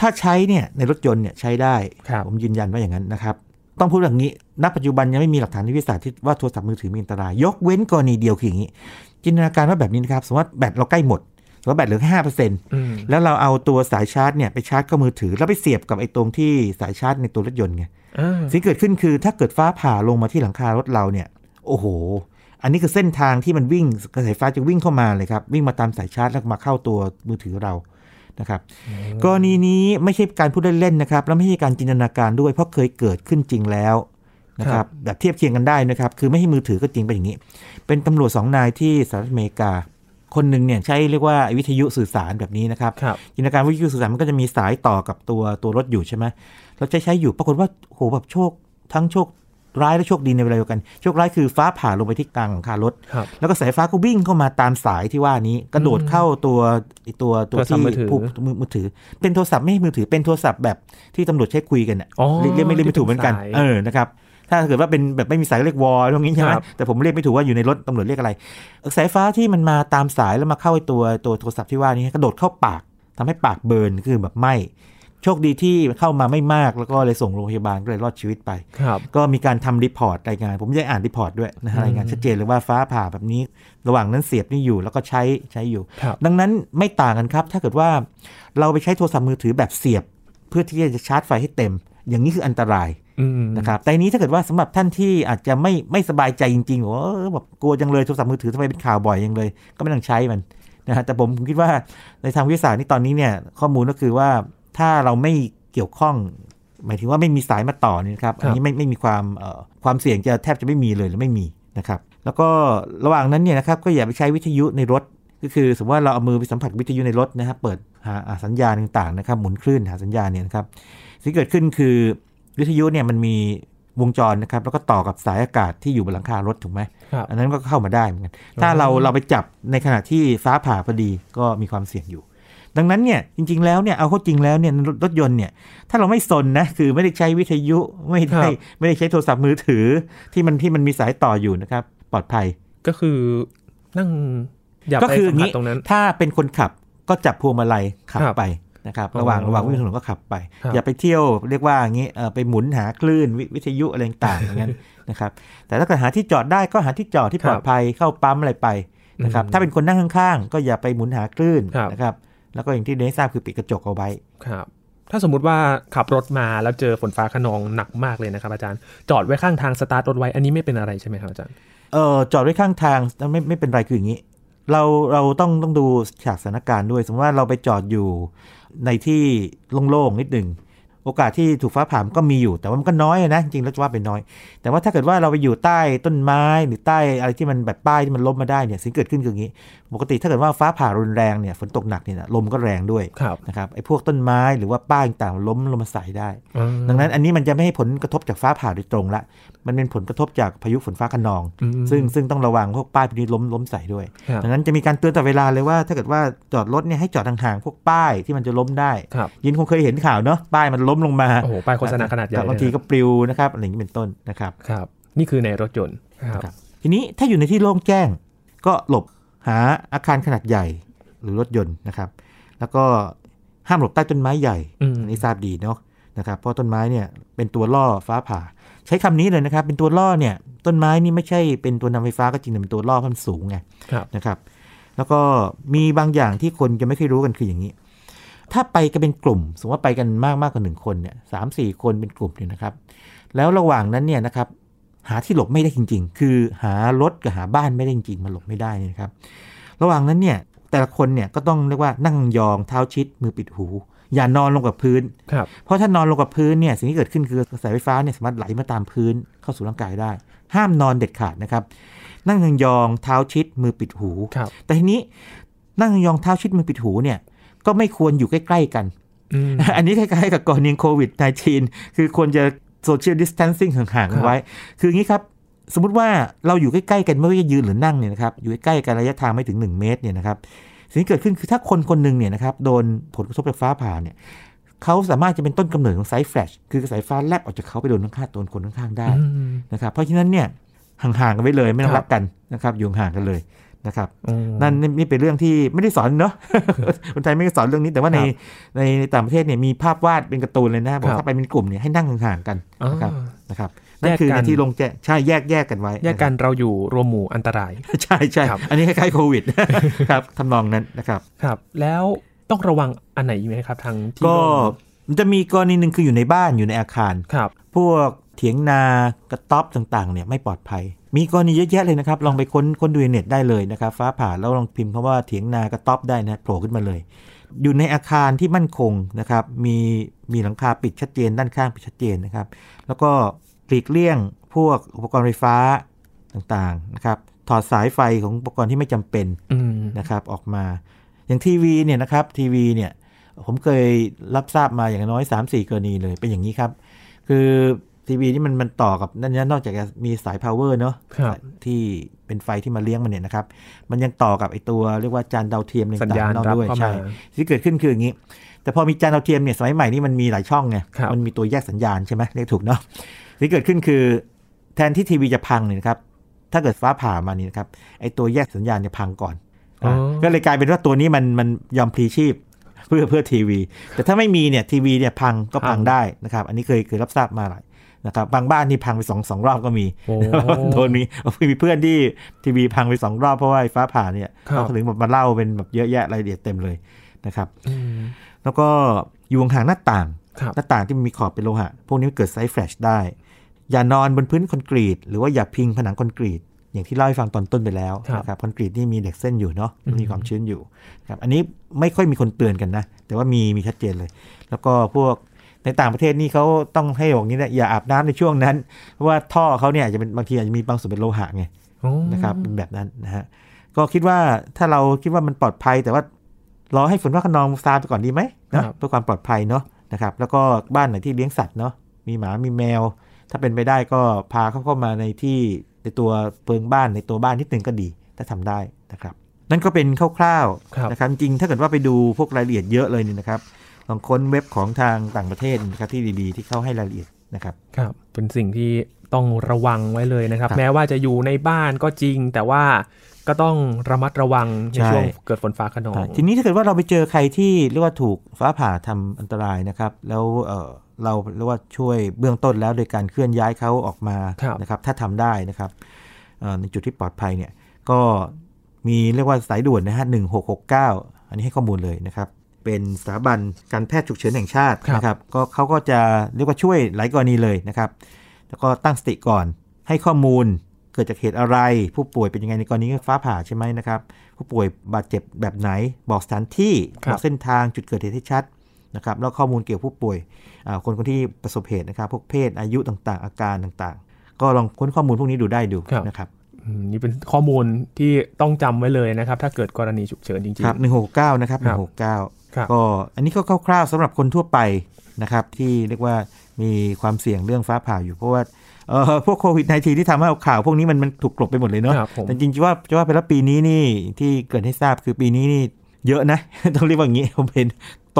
ถ้าใช้เนี่ยในรถยนต์เนี่ยใช้ได้ครับผมยืนยันว่าอย่างนั้นนะครับ ต้องพูดแบบนี้ณปัจจุบันยังไม่มีหลักฐานวิทยาศาสตร์ที่ว่าโทรศัพท์มือถือมีอันตราย ยกเว้นกรณีเดียวคืออย่างนี้ จินตนาการว่าแบบนี้นะครับ สมมติว่าแบตเราใกล้หมด สมมติว่าแบตเหลือแค่ห้าเปอร์เซ็นต์อืมแล้วเราเอาตัวสายชาร์จเนี่ยไปชาร์จเข้ามือถือ แล้วไปเสียบกับไอ้ตรงที่สายชาร์จในตัวรถยนต์ไงอ่าสิ่งที่เกิดขึ้นคือถ้าเกิดฟ้าผ่าลงมาที่หลังคารถเราเนี่ย โอ้โห อันนี้คือเส้นทางที่มันวิ่งกระแสไฟฟ้าจะวิ่งเข้ามาเลยครับ วิ่งมาตามสายชาร์จแล้วมาเข้าตัวมือถือเรานะครับกรณีนี้ไม่ใช่การพูดเล่นๆนะครับ แล้วไม่ใช่การจินตนาการด้วย เพราะเคยเกิดขึ้นจริงแล้วนะครับแบบเทียบเคียงกันได้นะครับ คือไม่ให้มือถือก็จริงเป็นอย่างนี้ เป็นตำรวจสองนายที่สหรัฐอเมริกา คนหนึ่งเนี่ยใช้เรียกว่าวิทยุสื่อสารแบบนี้นะครับครับจินตนาการวิทยุสื่อสารมันก็จะมีสายต่อกับตัวตัวรถอยู่ใช่ไหมเราใช้ใช้อยู่ปรากฏว่าโหแบบโชคทั้งโชคร้ายและโชคดีในเวลาเดียวกัน โชคร้ายคือฟ้าผ่าลงไปที่กลางหลังคารถครับแล้วก็สายฟ้าก็วิ่งเข้ามาตามสายที่ว่านี้ กระโดดเข้าตัวไอ้ตัวตัวโทรศัพท์ที่มือถือผู้มือมือถือ เป็นโทรศัพท์ไม่ใช่มือถือเป็นโทรศัพท์แบบที่ตำรวจใช้คุยกันอะอ๋อเรียกเรียกไม่เรียกไม่ถูกเหมือนกันที่เป็นสายเออนะครับ ถ้าเกิดว่าเป็นแบบไม่มีสายเรียกวอลตรงนี้ใช่ไหมครับแต่ผมเรียกไม่ถูกว่าอยู่ในรถตำรวจเรียกอะไรสายฟ้าที่มันมาตามสายแล้วมาเข้าไอ้ตัวตัวโทรศัพท์ที่ว่านี้กระโดดเข้าปากทำให้ปาก burn คือแบบไหม้โชคดีที่เข้ามาไม่มากแล้วก็เลยส่งโรงพยาบาลก็เลยรอดชีวิตไปครับก็มีการทำ report รายงาน ผมได้อ่าน report ด้วยนะฮะอืมรายงานชัดเจนเลยว่าฟ้าผ่าแบบนี้ ระหว่างนั้นเสียบนี่อยู่แล้วก็ใช้ใช้อยู่ครับดังนั้นไม่ต่างกันครับ ถ้าเกิดว่าเราไปใช้โทรศัพท์มือถือแบบเสียบ เพื่อที่จะชาร์จไฟให้เต็ม อย่างนี้คืออันตรายอืมนะครับแต่อันนี้ถ้าเกิดว่าสำหรับท่านที่อาจจะไม่ไม่สบายใจจริงๆว่าเออแบบกลัวจังเลยโทรศัพท์มือถือทำไมเป็นข่าวบ่อยจังเลย ก็ไม่ต้องใช้มันนะฮะแต่ผมผมคิดว่าในทางวิทยาศาสตร์นี่ตอนนี้เนี่ยข้อมูลก็คือว่าถ้าเราไม่เกี่ยวข้อง หมายถึงว่าไม่มีสายมาต่อเนี่ยนะครับครับอันนี้ไม่ไม่มีความเอ่อความเสี่ยงจะแทบจะไม่มีเลยหรือไม่มีนะครับแล้วก็ระหว่างนั้นเนี่ยนะครับก็อย่าไปใช้วิทยุในรถก็คือสมมติว่าเราเอามือไปสัมผัสวิทยุในรถนะครับเปิดหาหาสัญญาณต่างๆนะครับหมุนคลื่นหาสัญญาณเนี่ยนะครับ สิ่งที่เกิดขึ้นคือวิทยุเนี่ยมันมีวงจรนะครับ แล้วก็ต่อกับสายอากาศที่อยู่บนหลังคารถถูกไหมครับอันนั้นก็เข้ามาได้เหมือนกันถ้าเราเราไปจับในขณะที่ฟ้าผ่าพอดีก็มีความเสี่ยงอยู่ ดังนั้นเนี่ยจริง ๆ แล้วเนี่ยเอาเข้าจริงแล้วเนี่ยรถรถยนต์เนี่ยถ้าเราไม่สนนะคือไม่ได้ใช้วิทยุไม่ได้ครับไม่ได้ใช้โทรศัพท์มือถือที่มันที่มันมีสายต่ออยู่นะครับ ปลอดภัยก็คือนั่งอย่าก็ไปคืออสัมย่างผัสนี้ตรงนั้น ถ้าเป็นคนขับก็จับพวงมาลัยขับครับไป นะครับอ๋อระหว่างระหว่างวิ่งถนนก็ขับไปครับอย่าไปเที่ยวเรียกว่าอย่างนี้เอ่อไปหมุนหาคลื่นวิวิทยุอะไรต่างๆอย่างนั้นนะครับแต่ถ้าเกิดหาที่จอดได้ก็หาที่จอดที่ปลอดภัยเข้าปั๊มอะไรไปนะครับอืมถ้าเป็นคนนั่งข้างๆ ก็อย่าไปหมุนหาคลื่นครับนะครับแล้วก็อย่างที่ได้ทราบคือปิดกระจกเอาไว้ครับถ้าสมมุติว่าขับรถมาแล้วเจอฝนฟ้าขนองหนักมากเลยนะครับอาจารย์จอดไว้ข้างทางสตาร์ทรถไว้อันนี้ไม่เป็นอะไรใช่ไหมครับอาจารย์เออจอดไว้ข้างทางไม่ไม่เป็นไรคืออย่างนี้ เราเราต้องต้องดูฉากสถานการณ์ด้วย สมมติว่าเราไปจอดอยู่ ในที่โล่งๆนิดหนึ่ง ออกาสที่ถูกฟ้าผ่ามันก็มีอยู่ แต่ว่ามันก็น้อยนะจริงๆแล้วจะว่าเป็นน้อย แต่ว่าถ้าเกิดว่าเราไปอยู่ใต้ต้นไม้หรือใต้อะไรที่มันแบบป้ายที่มันล้มมาได้เนี่ยสิ่งเกิดขึ้นคืออย่างนี้ ปกติถ้าเกิดว่าฟ้าผ่ารุนแรงเนี่ยฝนตกหนักเนี่ยลมก็แรงด้วยครับนะครับไอ้พวกต้นไม้หรือว่าป้ายต่างๆล้มลงมาใส่ได้อ่าดังนั้นอันนี้มันจะไม่ให้ผลกระทบจากฟ้าผ่าโดยตรงละมันเป็นผลกระทบจากพายุฝนฟ้าคะนองอืมซึ่งซึ่งต้องระวังพวกป้ายพวกนี้ล้มล้มใส่ด้วยครับดังนั้นจะมีการเตือนตลอดเวลาเลยว่า ถ้าเกิดว่าจอดรถเนี่ยให้จอดห่างๆพวกป้ายที่มันจะล้มได้ครับยินคงเคยเห็นข่าวเนาะป้ายมันล้มลงมาโอ้โหป้ายโฆษณาขนาดใหญ่แต่บางทีก็ปลิวนะครับอะไรอย่างนี้เป็นต้นนะครับครับ นี่คือในรถยนต์ครับครับทีนี้ถ้าอยู่ในที่โล่งแจ้ง ก็หลบหาอาคารขนาดใหญ่หรือรถยนต์นะครับ แล้วก็ห้ามหลบใต้ต้นไม้ใหญ่อืมอันนี้ทราบดีเนาะนะครับเพราะต้นไม้เนี่ยเป็นตัวล่อฟ้าผ่า ใช้คำนี้เลยนะครับ เป็นตัวล่อเนี่ยต้นไม้นี่ไม่ใช่เป็นตัวนำไฟฟ้าก็จริงแต่เป็นตัวล่อเพราะมันสูงไงครับนะครับ แล้วก็มีบางอย่างที่คนจะไม่ค่อยรู้กันคืออย่างนี้ ถ้าไปกันเป็นกลุ่ม สมมติว่าไปกันมากมากกว่าหนึ่งคนเนี่ยสามสี่คนเป็นกลุ่มเนี่ยนะครับ แล้วระหว่างนั้นเนี่ยนะครับ หาที่หลบไม่ได้จริง ๆ คือหารถกับหาบ้านไม่ได้จริงๆมันหลบไม่ได้เนี่ยนะครับ ระหว่างนั้นเนี่ยแต่ละคนเนี่ยก็ต้องเรียกว่านั่งยองเท้าชิดมือปิดหู อย่านอนลงกับพื้นครับเพราะถ้านอนลงกับพื้นเนี่ยสิ่งที่เกิดขึ้นคือกระแสไฟฟ้าเนี่ยสามารถไหลมาตามพื้นเข้าสู่ร่างกายได้ ห้ามนอนเด็ดขาดนะครับ นั่งยองๆเท้าชิดมือปิดหูครับแต่ทีนี้นั่งยองๆเท้าชิดมือปิดหูเนี่ย ก็ไม่ควรอยู่ใกล้ ๆ กันอืมอันนี้คล้ายๆกับกรณีโควิด -19 คือควรจะโซเชียลดิส a ทนซิ่งห่างๆกันไว้ คืออย่างนี้ครับ สมมุติว่าเราอยู่ใกล้ ๆ กันไม่ว่าจะยืนหรือนั่งเนี่ยนะครับ อยู่ใกล้ๆกันระยะทางไม่ถึง 1 เมตรเนี่ยนะครับ สิ่งที่เกิดขึ้นคือถ้าคนคนหนึ่งเนี่ยนะครับโดนผลกระทบจากฟ้าผ่าเนี่ยเขาสามารถจะเป็นต้นกำเนิดของสายแฟลช คือกระแสไฟฟ้าแลบออกจากเขาไปโดนข้างๆโดนคนข้างๆได้อืมนะครับ เพราะฉะนั้นเนี่ยห่างๆกันไว้เลยไม่ต้องครับรักกันนะครับอยู่ห่างกันเลย นะครับอืมนั่นนี่นี่เป็นเรื่องที่ไม่ได้สอนเนาะคนไทยไม่ได้สอนเรื่องนี้แต่ว่าในครับในในต่างประเทศเนี่ยมีภาพวาดเป็นการ์ตูนเลยนะบอกครับถ้าไปเป็นกลุ่มเนี่ยให้นั่งห่างๆกันอ่านะครับนะครับนั่นคือแยกกันในที่ลงแจ้งใช่แยกแยกกันไว้ แยกกันเราอยู่รวมหมู่อันตรายนะครับใช่ใช่ครับอันนี้คล้ายๆโควิดครับทำนองนั้นนะครับครับ แล้วต้องระวังอันไหนอีกไหมครับทางที่ก็โล่งมันจะมีกรณีหนึ่งคืออยู่ในบ้านอยู่ในอาคารครับ พวกเถียงนากระต๊อบต่างๆ เนี่ยไม่ปลอดภัย มีกรณีเยอะแยะเลยนะครับ ลองไปค้นค้นดูในเน็ตได้เลยนะครับ ฟ้าผ่าแล้วลองพิมพ์คำว่าเถียงนากระต๊อบได้นะโผล่ขึ้นมาเลย อยู่ในอาคารที่มั่นคงนะครับ มีมีหลังคาปิดชัดเจน ด้านข้างปิดชัดเจนนะครับ แล้วก็หลีกเลี่ยงพวกอุปกรณ์ไฟฟ้าต่างๆนะครับ ถอดสายไฟของอุปกรณ์ที่ไม่จำเป็นอืมนะครับออกมา อย่างทีวีเนี่ยนะครับทีวีเนี่ยผมเคยรับทราบมาอย่างน้อย 3 4 กรณีเลยเป็นอย่างนี้ครับ คือ ทีวีนี่มันมันต่อกับนั่นนะนอกจากจะมีสาย power เนอะครับที่เป็นไฟที่มาเลี้ยงมันเนี่ยนะครับ มันยังต่อกับไอตัวเรียกว่าจานดาวเทียมอะไรสัญญาณต่างๆนอกรับด้วยเข้าใช่มาที่เกิดขึ้นคืออย่างนี้ แต่พอมีจานดาวเทียมเนี่ยสมัยใหม่นี่มันมีหลายช่องไงครับมันมีตัวแยกสัญญาณใช่ไหมเรียกถูกเนาะที่เกิดขึ้นคือแทนที่ทีวีจะพังเนี่ยนะครับถ้าเกิดฟ้าผ่ามานี่นะครับไอตัวแยกสัญญาณจะพังก่อนอ๋อก็เลยกลายเป็นว่าตัวนี้มันมันยอมพลีชีพเพื่อเพื่อทีวี แต่ถ้าไม่มีเนี่ยทีวีเนี่ยพังก็พังได้นะครับ อันนี้เคยเคยรับทราบมาหลาย นะครับบางบ้านนี่พังไปสองสองรอบก็มีโอ้โดนมีมีเพื่อนที่ทีวีพังไปสองรอบเพราะว่าไอ้ฟ้าผ่าเนี่ยครับเขาถึงแบบมาเล่าเป็นแบบเยอะแยะรายละเอียดเต็มเลยนะครับอืมแล้วก็อยู่ห่างๆหน้าต่างครับหน้าต่างที่มันมีขอบเป็นโลหะ พวกนี้มันเกิด side flash ได้ อย่านอนบนพื้นคอนกรีต หรือว่าอย่าพิงผนังคอนกรีต อย่างที่เล่าให้ฟังตอนต้นไปแล้วครับนะครับคอนกรีตนี่มีเหล็กเส้นอยู่เนาะอืมมีความชื้นอยู่ครับอันนี้ไม่ค่อยมีคนเตือนกันนะ แต่ว่ามีมีชัดเจนเลย แล้วก็พวก ในต่างประเทศนี่เขาต้องให้บอกนี้นะอย่าอาบน้ำในช่วงนั้น เพราะว่าท่อเขาเนี่ยอาจจะเป็นบางทีอาจจะมีบางส่วนเป็นโลหะไงโอ้นะครับเป็นแบบนั้นนะฮะก็คิดว่าถ้าเราคิดว่ามันปลอดภัย แต่ว่ารอให้ฝนฟ้าขนองซาไปก่อนดีไหมนะเพื่อความปลอดภัยเนาะนะครับ แล้วก็บ้านไหนที่เลี้ยงสัตว์เนาะมีหมามีแมว ถ้าเป็นไปได้ก็พาเขาเข้ามาในที่ในตัวเพิงบ้านในตัวบ้านนิดนึงก็ดี ถ้าทำได้นะครับ นั่นก็เป็นคร่าวครับๆนะครับจริงๆถ้าเกิดว่าไปดูพวกรายละเอียดเยอะเลยเนี่ยนะครับ ลองค้นเว็บของทางต่างประเทศนะครับที่ดีๆ ที่เขาให้รายละเอียดนะครับครับเป็นสิ่งที่ต้องระวังไว้เลยนะครับครับแม้ว่าจะอยู่ในบ้านก็จริง แต่ว่าก็ต้องระมัดระวังในใช่ช่วงเกิดฝนฟ้าขนองใช่ทีนี้ถ้าเกิดว่าเราไปเจอใครที่เรียกว่าถูกฟ้าผ่าทำอันตรายนะครับ แล้วเออเราเรียกว่าช่วยเบื้องต้นแล้วโดยการเคลื่อนย้ายเขาออกมาครับนะครับถ้าทำได้นะครับเอ่อในจุดที่ปลอดภัยเนี่ยก็มีเรียกว่าสายด่วนนะฮะหนึ่งหกหกเก้าอันนี้ให้ข้อมูลเลยนะครับ เป็นสถาบันการแพทย์ฉุกเฉินแห่งชาติครับนะครับก็เขาก็จะเรียกว่าช่วยหลายกรณีเลยนะครับ แล้วก็ตั้งสติก่อนให้ข้อมูลเกิดจากเหตุอะไร ผู้ป่วยเป็นยังไงในกรณีฟ้าผ่าใช่ไหมนะครับ ผู้ป่วยบาดเจ็บแบบไหน บอกสถานที่ครับบอกเส้นทางจุดเกิดเหตุให้ชัดนะครับแล้วข้อมูลเกี่ยวกับผู้ป่วยอ่าคนคนที่ประสบเหตุนะครับพวกเพศอายุต่างๆ อาการต่างๆ ก็ลองค้นข้อมูลพวกนี้ดูได้ดูครับนะครับอืม นี่เป็นข้อมูลที่ต้องจำไว้เลยนะครับ ถ้าเกิดกรณีฉุกเฉินจริงครับหนึ่งหกเก้านะครับหครันึ่บงหกเก้าครับก็อันนี้ก็คร่าวๆสำหรับคนทั่วไปนะครับ ที่เรียกว่ามีความเสี่ยงเรื่องฟ้าผ่าอยู่เพราะว่าเอ่อพวกโควิด -19 ที่ทำให้เอาข่าวพวกนี้มันมันถูกกลบไปหมดเลยเนาะครับผมแต่จริงๆว่าจะว่าไปแล้วปีนี้นี่ที่เกิดให้ทราบคือปีนี้นี่เยอะนะ ต้องเรียกว่าอย่างนี้ผมเห็น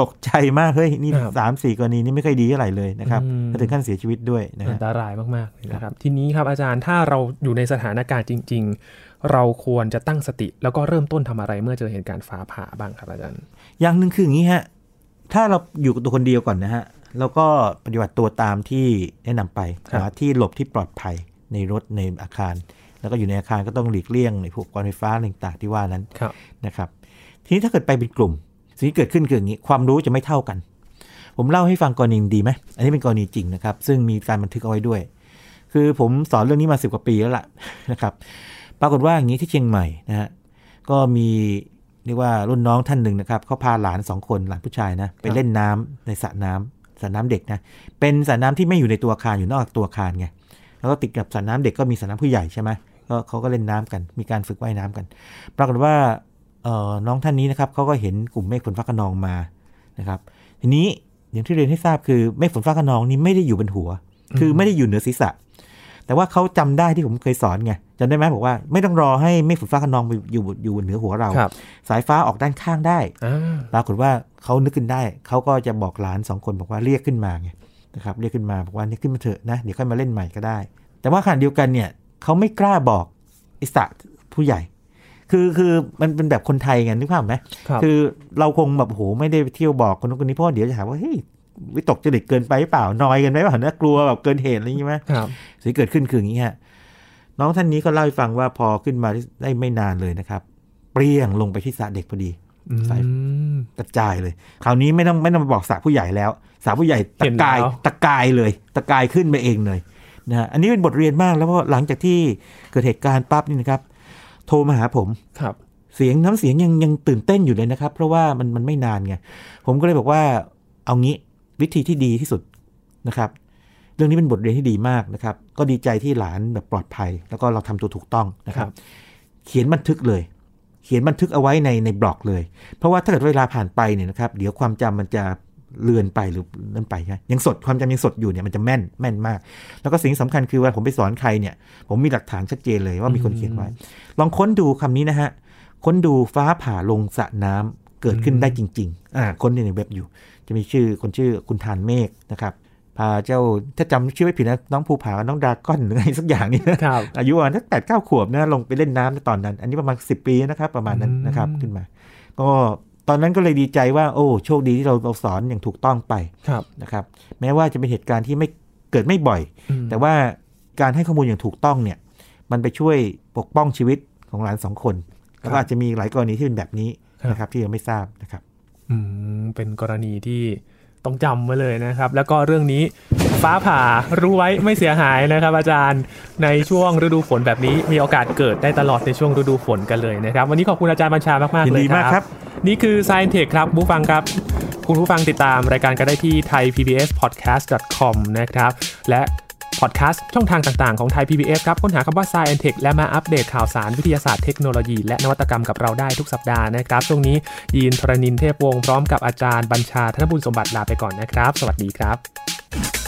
ตกใจมากเฮ้ยนี่ครับสามสี่กรณีนี่ไม่ค่อยดีเท่าไหร่เลยนะครับอืมและถึงขั้นเสียชีวิตด้วยนะอัฮะนตรายมากๆเลยนะครับ ทีนี้ครับอาจารย์ถ้าเราอยู่ในสถานการณ์จริง ๆ เราควรจะตั้งสติ แล้วก็เริ่มต้นทำอะไรเมื่อเจอเหตุการณ์ฟ้าผ่าบ้างครับอาจารย์ อย่างหนึ่งคืออย่างนี้ฮะถ้าเราอยู่กับตัวคนเดียวก่อนนะฮะแล้วก็ปฏิบัติตัวตามที่แนะนำไปครับหาที่หลบที่ปลอดภัยในรถในอาคาร แล้วก็อยู่ในอาคารก็ต้องหลีกเลี่ยงในพวกกรไฟฟ้าต่างๆที่ว่านั้นครับนะครับ ทีนี้ถ้าเกิดไปเป็นกลุ่ม สิ่งที่เกิดขึ้นคืออย่างนี้ความรู้จะไม่เท่ากัน ผมเล่าให้ฟังกรณีดีไหมอันนี้เป็นกรณีจริงนะครับ ซึ่งมีการบันทึกเอาไว้ด้วย คือผมสอนเรื่องนี้มาสิบกว่าปีแล้วล่ะนะครับปรากฏว่าอย่างนี้ที่เชียงใหม่นะฮะก็มีเรียกว่ารุ่นน้องท่านหนึ่งนะครับเขาพาหลานสองคนหลานผู้ชายนะไปเล่นน้ำในสระน้ำสระน้ำเด็กนะเป็นสระน้ำที่ไม่อยู่ในตัวอาคารอยู่นอกตัวอาคารไงแล้วก็ติดกับสระน้ำเด็กก็มีสระน้ำผู้ใหญ่ใช่ไหมก็เขาก็เล่นน้ำกัน มีการฝึกว่ายน้ำกัน ปรากฏว่า น้องท่านนี้นะครับเขาก็เห็นกลุ่มเมฆฝนฟ้าขนองมานะครับ ทีนี้อย่างที่เรียนให้ทราบคือเมฆฝนฟ้าขนองนี้ไม่ได้อยู่บนหัว คือไม่ได้อยู่เหนือศีรษะ แต่ว่าเขาจำได้ที่ผมเคยสอนไงจำได้ไหมบอกว่าไม่ต้องรอให้เมฆฝนฟ้าขนองอยู่อยู่เหนือหัวเราครับสายฟ้าออกด้านข้างได้อ่าปรากฏว่าเขานึกขึ้นได้เขาก็จะบอกหลานสองคนบอกว่าเรียกขึ้นมาไงนะครับเรียกขึ้นมาบอกว่าเนี่ยขึ้นมาเถอะนะเดี๋ยวค่อยมาเล่นใหม่ก็ได้ แต่ว่าขณะเดียวกันเนี่ยเขาไม่กล้าบอกอิสระผู้ใหญ่ คือคือมันเป็นแบบคนไทยไงนึกภาพไหมครับคือเราคงแบบโอ้โหไม่ได้ไปเที่ยวบอกคนนู้นคนนี้เพราะว่าเดี๋ยวจะหาว่าเฮ้ยวิตกจริตเกินไปหรือเปล่านอยกันไหมเปล่านะกลัวแบบเกินเหตุอะไรอย่างงี้ไหมครับสิ่งที่เกิดขึ้นคืออย่างนี้ฮะน้องท่านนี้ก็เล่าให้ฟังว่าพอขึ้นมาได้ไม่นานเลยนะครับ เปรี้ยงลงไปที่สระเด็กพอดีอืมสายกระจายเลย คราวนี้ไม่ต้องไม่ต้องมาบอกสระผู้ใหญ่แล้วสระผู้ใหญ่ตะเห็นกายแล้วตะกายเลยตะกายขึ้นไปเองเลยนะฮะอันนี้เป็นบทเรียนมากแล้วเพราะหลังจากที่เกิดเหตุการณ์ปั๊บนี่นะครับ โทรมาหาผมครับ เสียงน้ำเสียงยังยังตื่นเต้นอยู่เลยนะครับ เพราะว่ามันมันไม่นานไงผมก็เลยบอกว่าเอางี้วิธีที่ดีที่สุดนะครับ เรื่องนี้เป็นบทเรียนที่ดีมากนะครับ ก็ดีใจที่หลานแบบปลอดภัย แล้วก็เราทำตัวถูกต้องนะครัครับบเขียนบันทึกเลย เขียนบันทึกเอาไว้ในในบล็อกเลย เพราะว่าถ้าเกิดเวลาผ่านไปเนี่ยนะครับ เดี๋ยวความจำมันจะ เลือนไปหรือเลื่อนไปใช่ไหมยังสดความจำยังสดอยู่เนี่ยมันจะแม่นแม่นมาก แล้วก็สิ่งสำคัญคือเวลาผมไปสอนใครเนี่ย ผมมีหลักฐานชัดเจนเลยว่ามีคนเขียนไว้ ลองค้นดูคำนี้นะฮะ ค้นดูฟ้าผ่าลงสระน้ำเกิดขึ้นได้จริง ๆ อ่าค้นในเว็บอยู่ จะมีชื่อคนชื่อคุณทานเมฆนะครับพาเจ้าถ้าจำชื่อไม่ผิดนะน้องภูผากับน้องดราก้อนหรืออะไรสักอย่างนี่ครับอายุประมาณสักแปดเก้าขวบนะลงไปเล่นน้ำในตอนนั้น อันนี้ประมาณสิบปีนะครับประมาณนั้นอืมนะครับขึ้นมา ก็ต อนนั้นก็เลยดีใจว่าโอ้โชคดีที่เราเราสอนอย่างถูกต้องไปครับนะครับ แม้ว่าจะเป็นเหตุการณ์ที่ไม่เกิดไม่บ่อยอืมแต่ว่าการให้ข้อมูลอย่างถูกต้องเนี่ย มันไปช่วยปกป้องชีวิตของหลานสองคนแล้วก็อาจจะมีหลายกรณีที่เป็นแบบนี้นะครับ ที่ยังไม่ทราบนะครับ อืมเป็นกรณีที่ ต้องจำไว้เลยนะครับ แล้วก็เรื่องนี้ฟ้าผ่ารู้ไว้ไม่เสียหายนะครับอาจารย์ในช่วงฤดูฝนแบบนี้มีโอกาสเกิดได้ตลอดในช่วงฤดูฝนกันเลยนะครับ วันนี้ขอบคุณอาจารย์บัญชามากๆยินเลยดีคมากรับครับ นี่คือ Science Tech ครับผู้ฟังครับคุณผู้ฟังติดตามรายการกันได้ที่ thaipbspodcast.com นะครับ และ พอดแคสต์ช่องทางต่างๆของไทย PBS ครับ ค้นหาคำว่า Science Tech และมาอัปเดตข่าวสารวิทยาศาสตร์เทคโนโลยี และนวัตกรรมกับเราได้ทุกสัปดาห์นะครับ ช่วงนี้ยีนทรณินเทพวงศ์พร้อมกับอาจารย์บัญชาธนบุญสมบัติลาไปก่อนนะครับ สวัสดีครับ